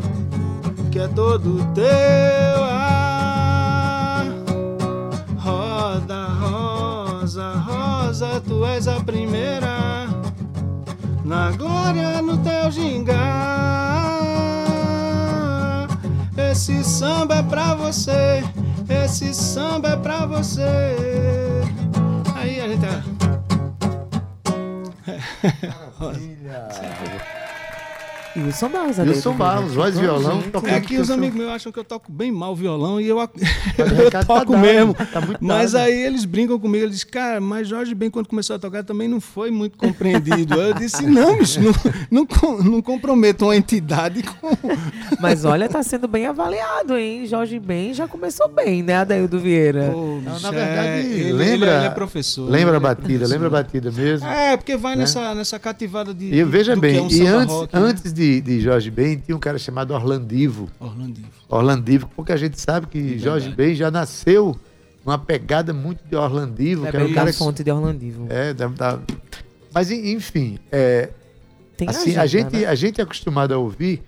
que é todo teu ar. Roda, rosa, rosa, tu és a primeira. Na glória no teu gingar. Esse samba é pra você, esse samba é pra você. Aí a gente. Wilson Barros, Wilson. Barros, voz e violão. É que os amigos meus acham que eu toco bem mal violão e eu, eu tá toco dado, mesmo. tá muito mas dado. aí eles brincam comigo, eles dizem, cara, mas Jorge Ben, quando começou a tocar, também não foi muito compreendido. Eu disse, não, bicho, não, não, não comprometa uma entidade com. Mas olha, tá sendo bem avaliado, hein? Jorge Ben já começou bem, né, Adeildo Vieira? Pô, Não, bicho, na verdade, é, ele, lembra, ele, é professor. Lembra a é batida, professor. lembra a batida mesmo. É, porque vai nessa, nessa cativada de. E veja do que bem, é um e antes, rock, né? antes de, de Jorge Ben, tinha um cara chamado Orlandivo. Orlandivo. Orlandivo, porque a gente sabe que Jorge Ben já nasceu numa pegada muito de Orlandivo, É que era um cara fonte de Orlandivo. É, da- da- mas en- enfim, é, Tem assim, a gente, né? a gente é acostumado a ouvir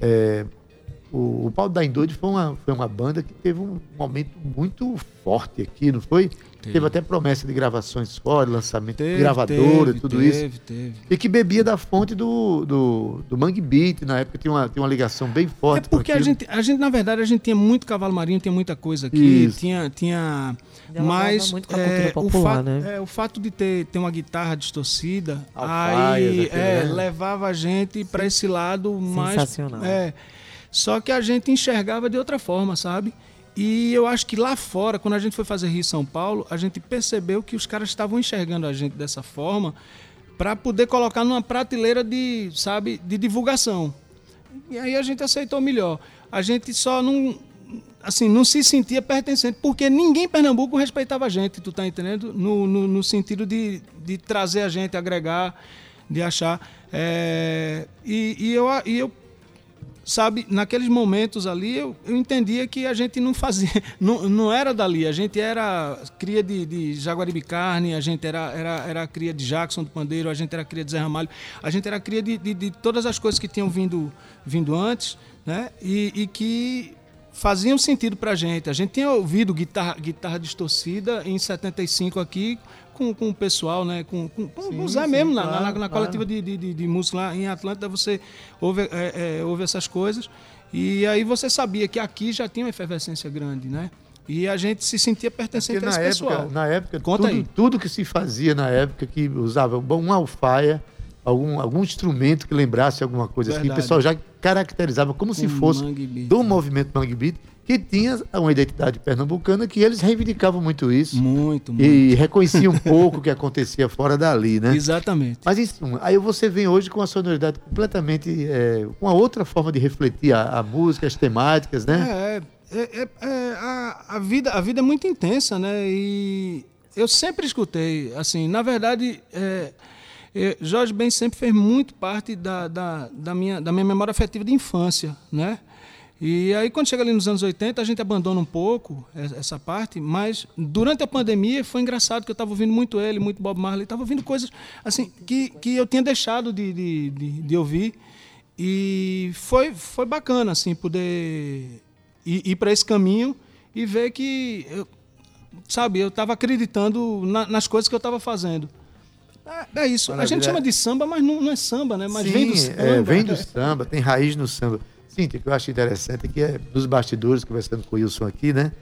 é, o, o Paulo da Indoide foi uma, foi uma banda que teve um momento muito forte aqui, não foi? Teve, até promessa de gravações fora, lançamento de gravadora, teve, tudo teve, isso. Teve. E que bebia da fonte do, do, do Mangue Beat, na época tinha uma, tinha uma ligação bem forte. É porque a gente, a gente, na verdade, a gente tinha muito cavalo marinho, tinha muita coisa aqui, Isso. tinha, tinha Dialogava mas muito com a é, cultura o, popular, fato, né? é, o fato de ter, ter uma guitarra distorcida, Alfaias, aí é, né? levava a gente para esse lado mais Sensacional. é, só que a gente enxergava de outra forma, sabe? E eu acho que lá fora, quando a gente foi fazer Rio e São Paulo, a gente percebeu que os caras estavam enxergando a gente dessa forma para poder colocar numa prateleira de, sabe, de divulgação. E aí a gente aceitou melhor. A gente só não assim, não se sentia pertencente, porque ninguém em Pernambuco respeitava a gente, tu tá entendendo? No, no, no sentido de, de trazer a gente, agregar, de achar. É, e, e eu, e eu sabe, naqueles momentos ali, eu, eu entendia que a gente não fazia, não, não era dali, a gente era cria de, de Jaguaribe Carne, a gente era, era, era cria de Jackson do Pandeiro, a gente era cria de Zé Ramalho, a gente era cria de, de, de todas as coisas que tinham vindo, vindo antes, né, e, e que faziam sentido pra gente. A gente tinha ouvido guitarra, guitarra distorcida em 75 aqui, com, com o pessoal, né? Com, com, com Sim, o Zé sim, mesmo, na- claro, na, na, claro. coletiva de, de, de, música lá em Atlanta, você ouve, é, é, ouve essas coisas. E aí você sabia que aqui já tinha uma efervescência grande, né? E a gente se sentia pertencente Porque a na esse época, pessoal. na época Conta tudo, aí. tudo que se fazia na época que usava um alfaia, algum, algum instrumento que lembrasse alguma coisa assim, o Verdade. pessoal já caracterizava como se Com fosse do né? movimento Mangue Beat, que tinha uma identidade pernambucana que eles reivindicavam muito isso Muito, muito. e reconheciam um pouco o que acontecia fora dali, né? Exatamente. Mas suma, aí você vem hoje com uma sonoridade completamente, é, uma outra forma de refletir a, a música, as temáticas, né? É, é, é, é, a, a, vida, a vida é muito intensa, né? E eu sempre escutei, assim, na verdade, é, Jorge Ben sempre fez muito parte da, da, da, minha, da minha memória afetiva de infância, né? E aí, quando chega ali nos anos 80, a gente abandona um pouco es- essa parte, mas durante a pandemia foi engraçado que eu estava ouvindo muito ele, muito Bob Marley, estava ouvindo coisas assim que, que eu tinha deixado de, de, de, de ouvir. E foi, foi bacana, assim, poder ir, ir para esse caminho e ver que, eu, sabe, eu estava acreditando na- nas coisas que eu estava fazendo. É, é isso. A Maravilha. gente chama de samba, mas não, não é samba, né? Mas Sim, vem do samba. é, vem do samba, tem raiz no samba. Sim, o que eu acho interessante é que é dos bastidores, conversando com o Wilson aqui, né?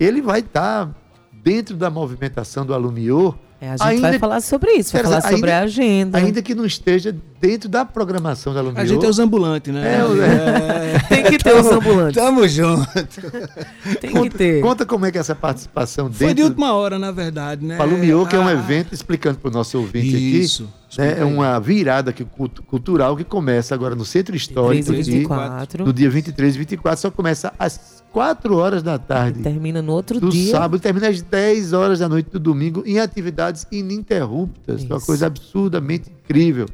Ele vai estar dentro da movimentação do Alumiô. É, a gente vai falar sobre isso, vai falar dizer, sobre a agenda. Ainda que não esteja dentro da programação da Alumiô. A gente é os ambulantes, né? É, o- É. Tem que ter os ambulantes. Tamo junto. Tem que ter. Conta como é que é essa participação Foi de última hora, na verdade, né? Alumiô, que é um Ah, evento, explicando para o nosso ouvinte Isso. aqui, né, é uma virada que, cultu- cultural que começa agora no Centro Histórico 13 e aqui, 24. no dia 23 e 24, só começa às 4 horas da tarde. Termina no outro do dia. sábado termina às 10 horas da noite do domingo em atividades ininterruptas. Uma Isso. coisa absurdamente incrível.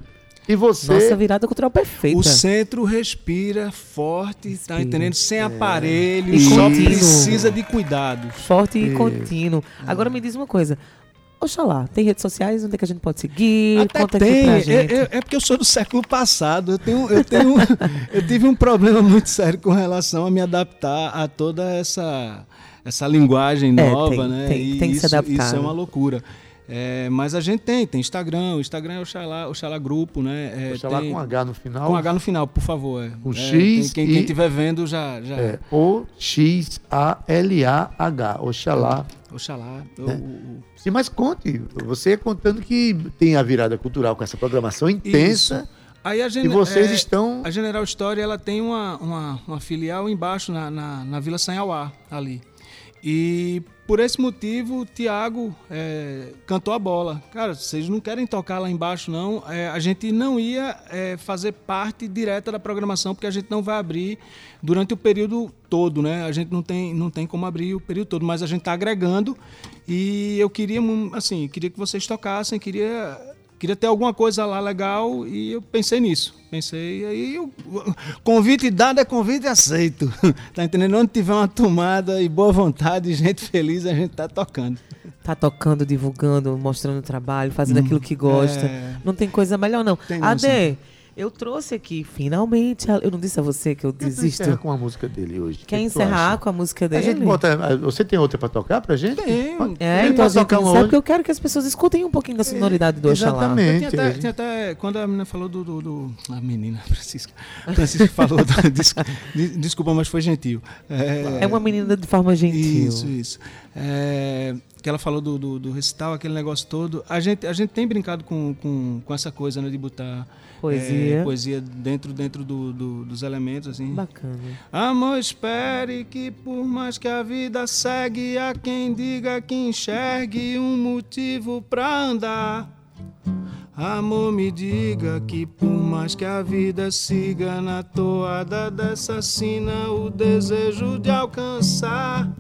E você. Nossa virada cultural perfeita. O centro respira forte, tá Respira. entendendo? Sem aparelho, E só contínuo. precisa de cuidados. Forte e contínuo. Agora me diz uma coisa. Oxalá, tem redes sociais onde é que a gente pode seguir? Até Conta aqui tem, pra é, gente. é- é porque eu sou do século passado. Eu tenho, eu tenho, eu tive um problema muito sério com relação a me adaptar a toda essa essa linguagem É, nova, tem- né? tem- E tem que se adaptar, Isso é né? uma loucura. É, mas a gente tem, tem Instagram, o Instagram é o Xalá, o Xalá Grupo, né? É, Deixa lá tem- com H no final. com H no final, por favor. É. Com É, X Quem, quem e- estiver vendo já. já É, O-X-A-L-A-H. Oxalá. Oxalá. É. o- o- Sim, mas conte. Você contando que tem a virada cultural com essa programação intensa. Isso. Aí a E gen- vocês é, estão. A General Story ela tem uma, uma, uma filial embaixo na, na, na Vila Sanhauá, ali. E por esse motivo, o Tiago é, cantou a bola. Cara, vocês não querem tocar lá embaixo, não. É, a gente não ia é, fazer parte direta da programação, porque a gente não vai abrir durante o período todo, né? A gente não tem, não tem como abrir o período todo, mas a gente está agregando. E eu queria, assim, queria que vocês tocassem, queria queria ter alguma coisa lá legal e eu pensei nisso. Pensei, aí o convite dado é convite aceito. tá entendendo? Onde tiver uma tomada e boa vontade, gente feliz, a gente tá tocando. Tá tocando, divulgando, mostrando o trabalho, fazendo aquilo que gosta. é. Não tem coisa melhor, não. Tem não, Ade, Eu trouxe aqui, finalmente. a- Eu não disse a você que eu desisto. encerra com a música dele hoje? Quer que tu encerrar com a música A dele? gente bota. Você tem outra pra tocar pra gente? Tenho. É, então a tocar uma sabe que eu quero que as pessoas escutem um pouquinho da sonoridade do Oxalá. Exatamente. Tinha até, tinha até- quando a menina falou do. do, do- a menina, Francisca. Francisca falou. do- des- de- desculpa, mas foi gentil. É uma menina de forma gentil. Isso, isso. É, que ela falou do, do, do recital, aquele negócio todo. A gente, a gente tem brincado com, com, com essa coisa, né? De botar Poesia. é, poesia dentro, dentro do, do- dos elementos, assim. Bacana. Amor, espere que por mais que a vida segue, há quem diga que enxergue um motivo pra andar. Amor, me diga que por mais que a vida siga na toada dessa sina, o desejo de alcançar.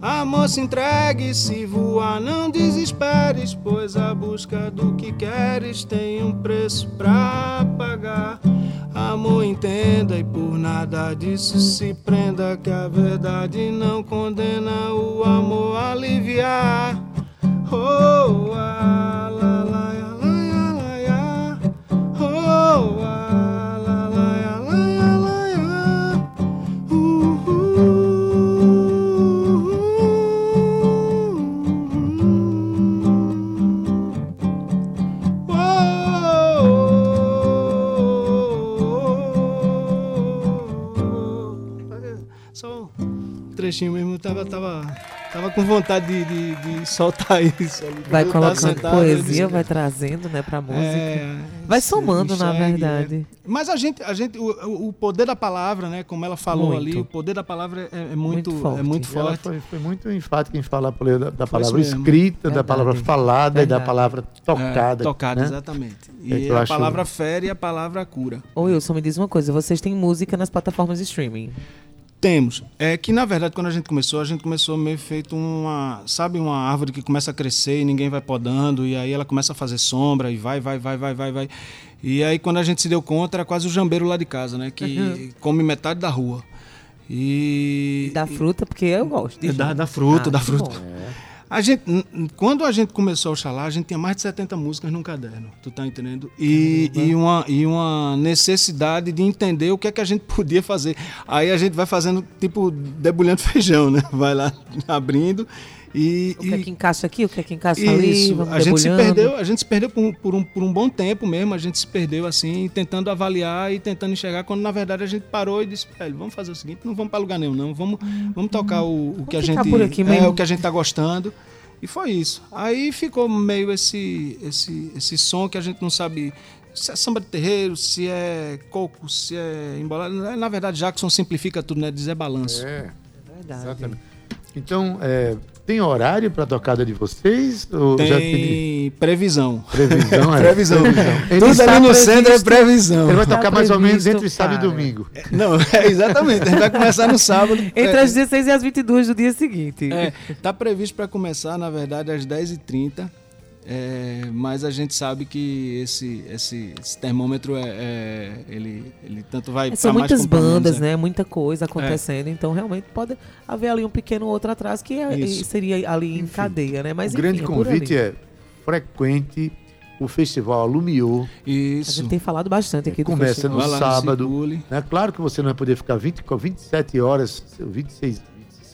Amor, se entregue, se voar, não desesperes, pois a busca do que queres tem um preço pra pagar. Amor, entenda e por nada disso se prenda, que a verdade não condena o amor a aliviar. Oh, ah, trechinho mesmo, eu tava, tava, tava com vontade de, de, de soltar isso. ali. Vai Eu tava colocando sentado, poesia, disse, vai trazendo, né, pra música. é, Vai somando, na enxergue, verdade. é. Mas a gente, a gente o, o- poder da palavra, né? Como ela falou Muito. ali, o poder da palavra é, é muito, Muito forte. é muito ela forte. foi, foi muito enfática em falar da, da palavra escrita, da Verdade. palavra falada e da Verdade. palavra tocada. É, tocada, né? exatamente. É E a acho- palavra fere e a palavra cura. Ô Wilson, me diz uma coisa, vocês têm música nas plataformas de streaming? Temos. É que, na verdade, quando a gente começou, a gente começou meio feito uma. Sabe, uma árvore que começa a crescer e ninguém vai podando, e aí ela começa a fazer sombra e vai, vai, vai, vai, vai, vai. E aí, quando a gente se deu conta, era quase o jambeiro lá de casa, né? Que come metade da rua. E. Da fruta, porque eu gosto. de Da, gin. da fruta, Ah, da fruta. bom. A gente, quando a gente começou a Oxalá, a gente tinha mais de 70 músicas num caderno, tu tá entendendo? E, e, uma, e uma necessidade de entender o que é que a gente podia fazer. Aí a gente vai fazendo, tipo, debulhando feijão, né? Vai lá abrindo e... O que é que encaixa aqui, o que é que encaixa ali, a gente se perdeu, a gente se perdeu por, um- por um, por um bom tempo mesmo, a gente se perdeu assim, tentando avaliar e tentando enxergar, quando na verdade a gente parou e disse, velho, vamos fazer o seguinte, não vamos para lugar nenhum não, vamos, vamos tocar o, o que a gente é, o que a gente tá gostando. E foi isso. Aí ficou meio esse esse esse som que a gente não sabe se é samba de terreiro, se é coco, se é embolado. Na verdade, Jackson simplifica tudo, né? Dizer balanço. É, Verdade. exatamente. Então, é, tem horário para a tocada de vocês? Tem Tem previsão. previsão? é? Previsão. Ele Tudo está ali no previsto. centro é previsão. Ele vai Tá tocar mais ou menos entre sábado e domingo. Não, é, exatamente. Gente vai começar no sábado. Entre as 16 e as 22 do dia seguinte. É, tá previsto para começar, na verdade, às 10h30. É, mas a gente sabe que esse, esse, esse termômetro é, é- ele, ele tanto vai São pra mais muitas bandas, é. né? Muita coisa acontecendo. Então, realmente, pode haver ali um pequeno outro atrás que é- seria ali em cadeia, né? Mas, o grande enfim, é por convite é frequente o festival Alumiou. A Isso. gente tem falado bastante aqui do Começa festival. no lá sábado. Circule. Né? Claro que você não vai poder ficar 20, com 27 horas, 26,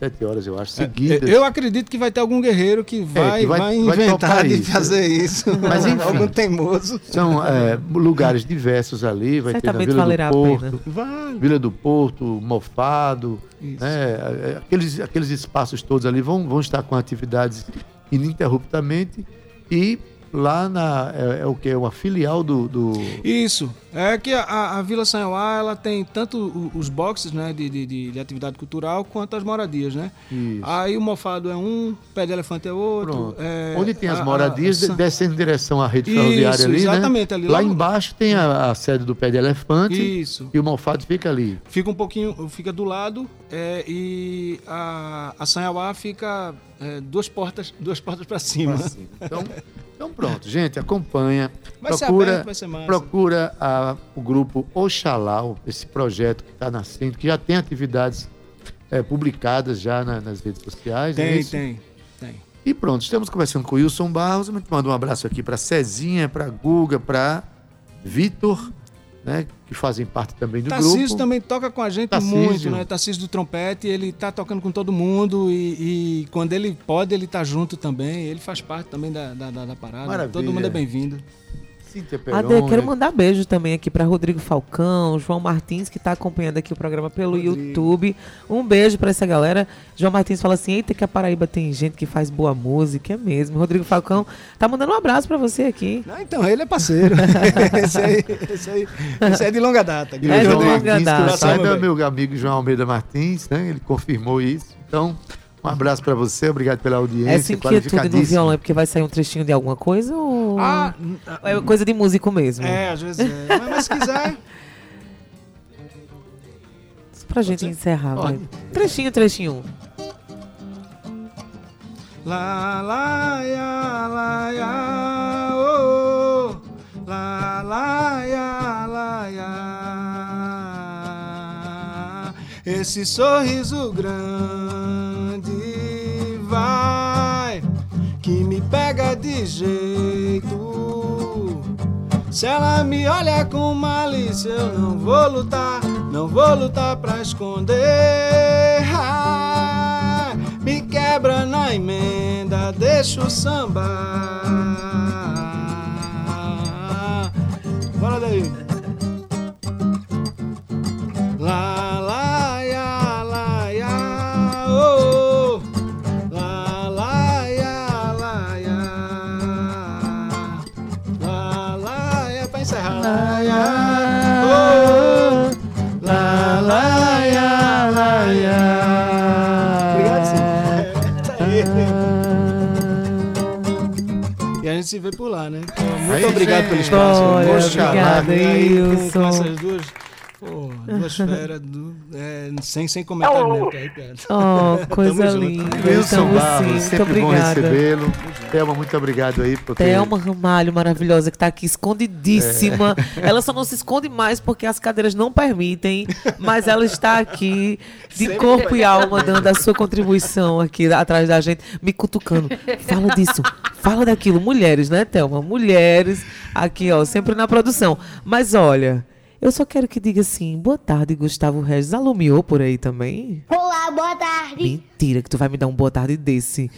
27 horas, eu acho, seguidas. É, Eu acredito que vai ter algum guerreiro que vai, que vai- vai, vai inventar tocar de isso. fazer isso. Mas, enfim. algum teimoso. São é, lugares diversos ali, vai ter na Certamente Vila valerá a do pena. Porto, Vai. Vila do Porto, Mofado, né? é, Aqueles, aqueles espaços todos ali vão, vão estar com atividades ininterruptamente e lá na é, é o que é uma filial do, do Isso. É que a, a Vila Sanhoá, ela tem tanto os boxes né, de, de, de- de atividade cultural quanto as moradias, né? Isso. Aí o Mofado é um, Pé de Elefante é outro. É, Onde tem as a- moradias, a- de- descendo em direção à rede Isso, ferroviária ali, exatamente, né? ali lá lá- embaixo tem a, sede do Pé de Elefante Isso. e o Mofado fica ali. Fica um pouquinho, fica do lado é, e a, a Sanhauá fica é, duas portas, duas portas para cima. Então, então pronto, gente, acompanha. Vai ser procura aberto, vai ser massa. procura a- o grupo Oxalá, esse projeto que está nascendo, que já tem atividades eh, publicadas já na- nas redes sociais. não é Tem, tem, tem. E pronto, estamos conversando com o Wilson Barros. Gente manda um abraço aqui para Cezinha, para Guga, para Vitor né? Que fazem parte também do Tarcísio grupo. também toca com a gente Tarcísio. muito, né? Tarcísio do trompete, ele tá tocando com todo mundo e, e quando ele pode, ele tá junto também. Ele faz parte também da, da, da- da parada. Maravilha. Todo mundo é bem-vindo. Cíntia Ade, Peroni. quero mandar beijo também aqui para Rodrigo Falcão, João Martins, que está acompanhando aqui o programa pelo YouTube. Um beijo para essa galera. João Martins fala assim: eita, que a Paraíba tem gente que faz boa música, é mesmo. Rodrigo Falcão tá mandando um abraço para você aqui. Ah, então, ele é parceiro. esse, aí, esse, aí, esse aí é de longa data. É de longa data. saiba, é meu amigo João Almeida Martins, né? Ele confirmou isso. Então, um abraço para você, obrigado pela audiência. Essa inquietude no violão é porque vai sair um trechinho de alguma coisa ou Ah, é coisa de músico mesmo? é, às vezes é. Mas, mas se quiser. Pra gente encerrar, vai. Trechinho, trechinho. Lá, lá, ya, lá, ya, oh, oh. lá, lá, ya, lá, ya. Esse sorriso grande vai que me pega de jeito. Se ela me olha com malícia, eu não vou lutar, não vou lutar pra esconder. Ai, me quebra na emenda, deixa o samba. Bora daí. Muito Aí, obrigado pelo espaço. E aí, com, Wilson. essas duas, pô, duas feras, é, sem, sem comentário mesmo, que é arrepiado. Oh, coisa Tamo junto. linda. Wilson Estamos Barros, sim. Muito sempre bom obrigada. recebê-lo. Thelma, muito obrigado aí por ter... Thelma Ramalho, maravilhosa, que tá aqui escondidíssima. É. Ela só não se esconde mais porque as cadeiras não permitem, mas ela está aqui de corpo e alma dando a sua contribuição aqui atrás da gente, me cutucando. Fala disso, fala daquilo. Mulheres, né, Thelma? Mulheres aqui, ó, sempre na produção. Mas olha, eu só quero que diga assim, boa tarde, Gustavo Regis. Alumiou por aí também? Olá, boa tarde. Mentira que tu vai me dar um boa tarde desse.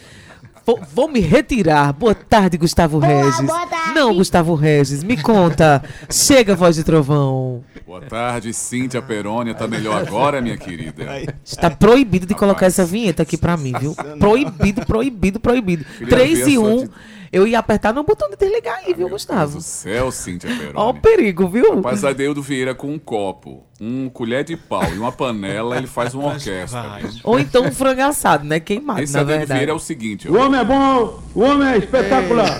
Vou, vou me retirar. Boa tarde, Gustavo Olá, Regis. boa tarde. Não, Gustavo Regis, me conta. Chega, voz de trovão. Boa tarde, Cíntia Perônia. Tá melhor agora, minha querida? Está proibido de colocar Rapaz, essa vinheta aqui pra mim, viu? Proibido, proibido, proibido. Queria 3 ver e a sua 1. ati- Eu ia apertar no botão de desligar aí, viu, Meu Deus Gustavo? do céu, Cíntia Perônia. Ó o perigo, viu? Rapaz, Adeildo Vieira com um copo, um colher de pau e uma panela, ele faz uma orquestra. Ou então um frango assado, né? Queimado, Esse na Adeildo verdade. Vieira é o seguinte, O homem é bom, o homem é espetacular.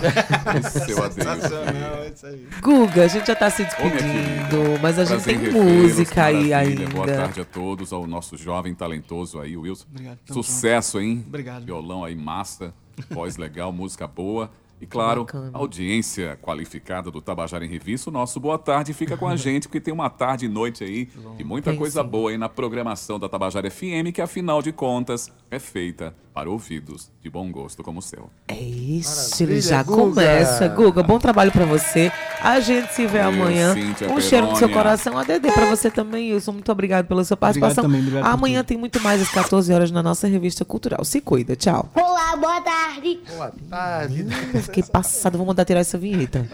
esse seu Adeildo. Guga, a gente já tá se despedindo, mas a gente prazer tem música aí ainda. Boa tarde a todos, ao nosso jovem talentoso aí, Wilson. Obrigado, Sucesso, hein? Obrigado. Violão aí massa, voz legal, música boa. E claro, Bacana. audiência qualificada do Tabajara em Revista, o nosso boa tarde fica com a gente, porque tem uma tarde e noite aí e muita Tem coisa sim. boa aí na programação da Tabajara FM, que afinal de contas é feita para ouvidos de bom gosto como o seu. Ixi, ele Maravilha, já Guga. começa. Guga, bom trabalho pra você. A gente se vê amanhã. Cíntia um cheiro no seu Perônia. coração. A Dedê pra você também, Wilson. Muito obrigado pela sua participação. também, obrigado amanhã tem muito mais às 14 horas na nossa revista cultural. Se cuida, tchau. Olá, boa tarde. Boa tarde. Eu fiquei passada, vou mandar tirar essa vinheta.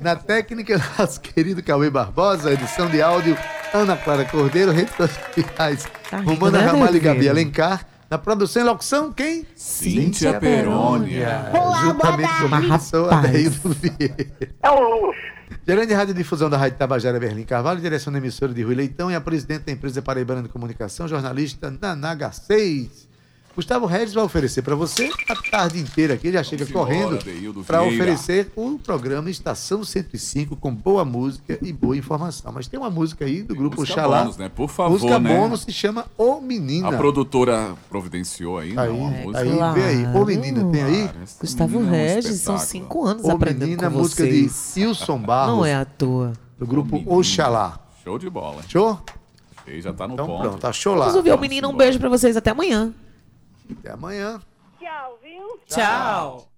Na técnica, nosso querido Cauê Barbosa, edição de áudio, Ana Clara Cordeiro, redes sociais, Tá Romana né, Ramalho e? Gabi Alencar. Na produção e locução, quem? Cíntia Perônia. Olá, Juntamente tarde. sou Rapaz. Adaildo Vieira. É luxo. Gerente de Radiodifusão da Rádio Tabajara Berlim Carvalho, direção da emissora de Rui Leitão e a presidente da empresa Paraibana de Comunicação, jornalista Nanaga 6. Gustavo Regis vai oferecer para você a tarde inteira aqui, ele já chega Vamos correndo para oferecer o programa Estação 105 com boa música e boa informação. Mas tem uma música aí do grupo Música Oxalá. bônus, né? Por favor, música né? bônus se chama Ô Menina. A produtora providenciou aí, Aí, não, a música. aí, claro. vê aí. Ô Menina, tem aí? Cara, Gustavo menino é um Regis, são cinco anos Ô aprendendo Menina, com música vocês. de Wilson Barros, Não é à toa. do grupo. Oxalá. Show de bola. Show? Ele já tá no Então ponto. pronto, achou lá. Vamos ouvir o menino. Um beijo pra vocês. Até amanhã. Até amanhã. Tchau, viu? Tchau.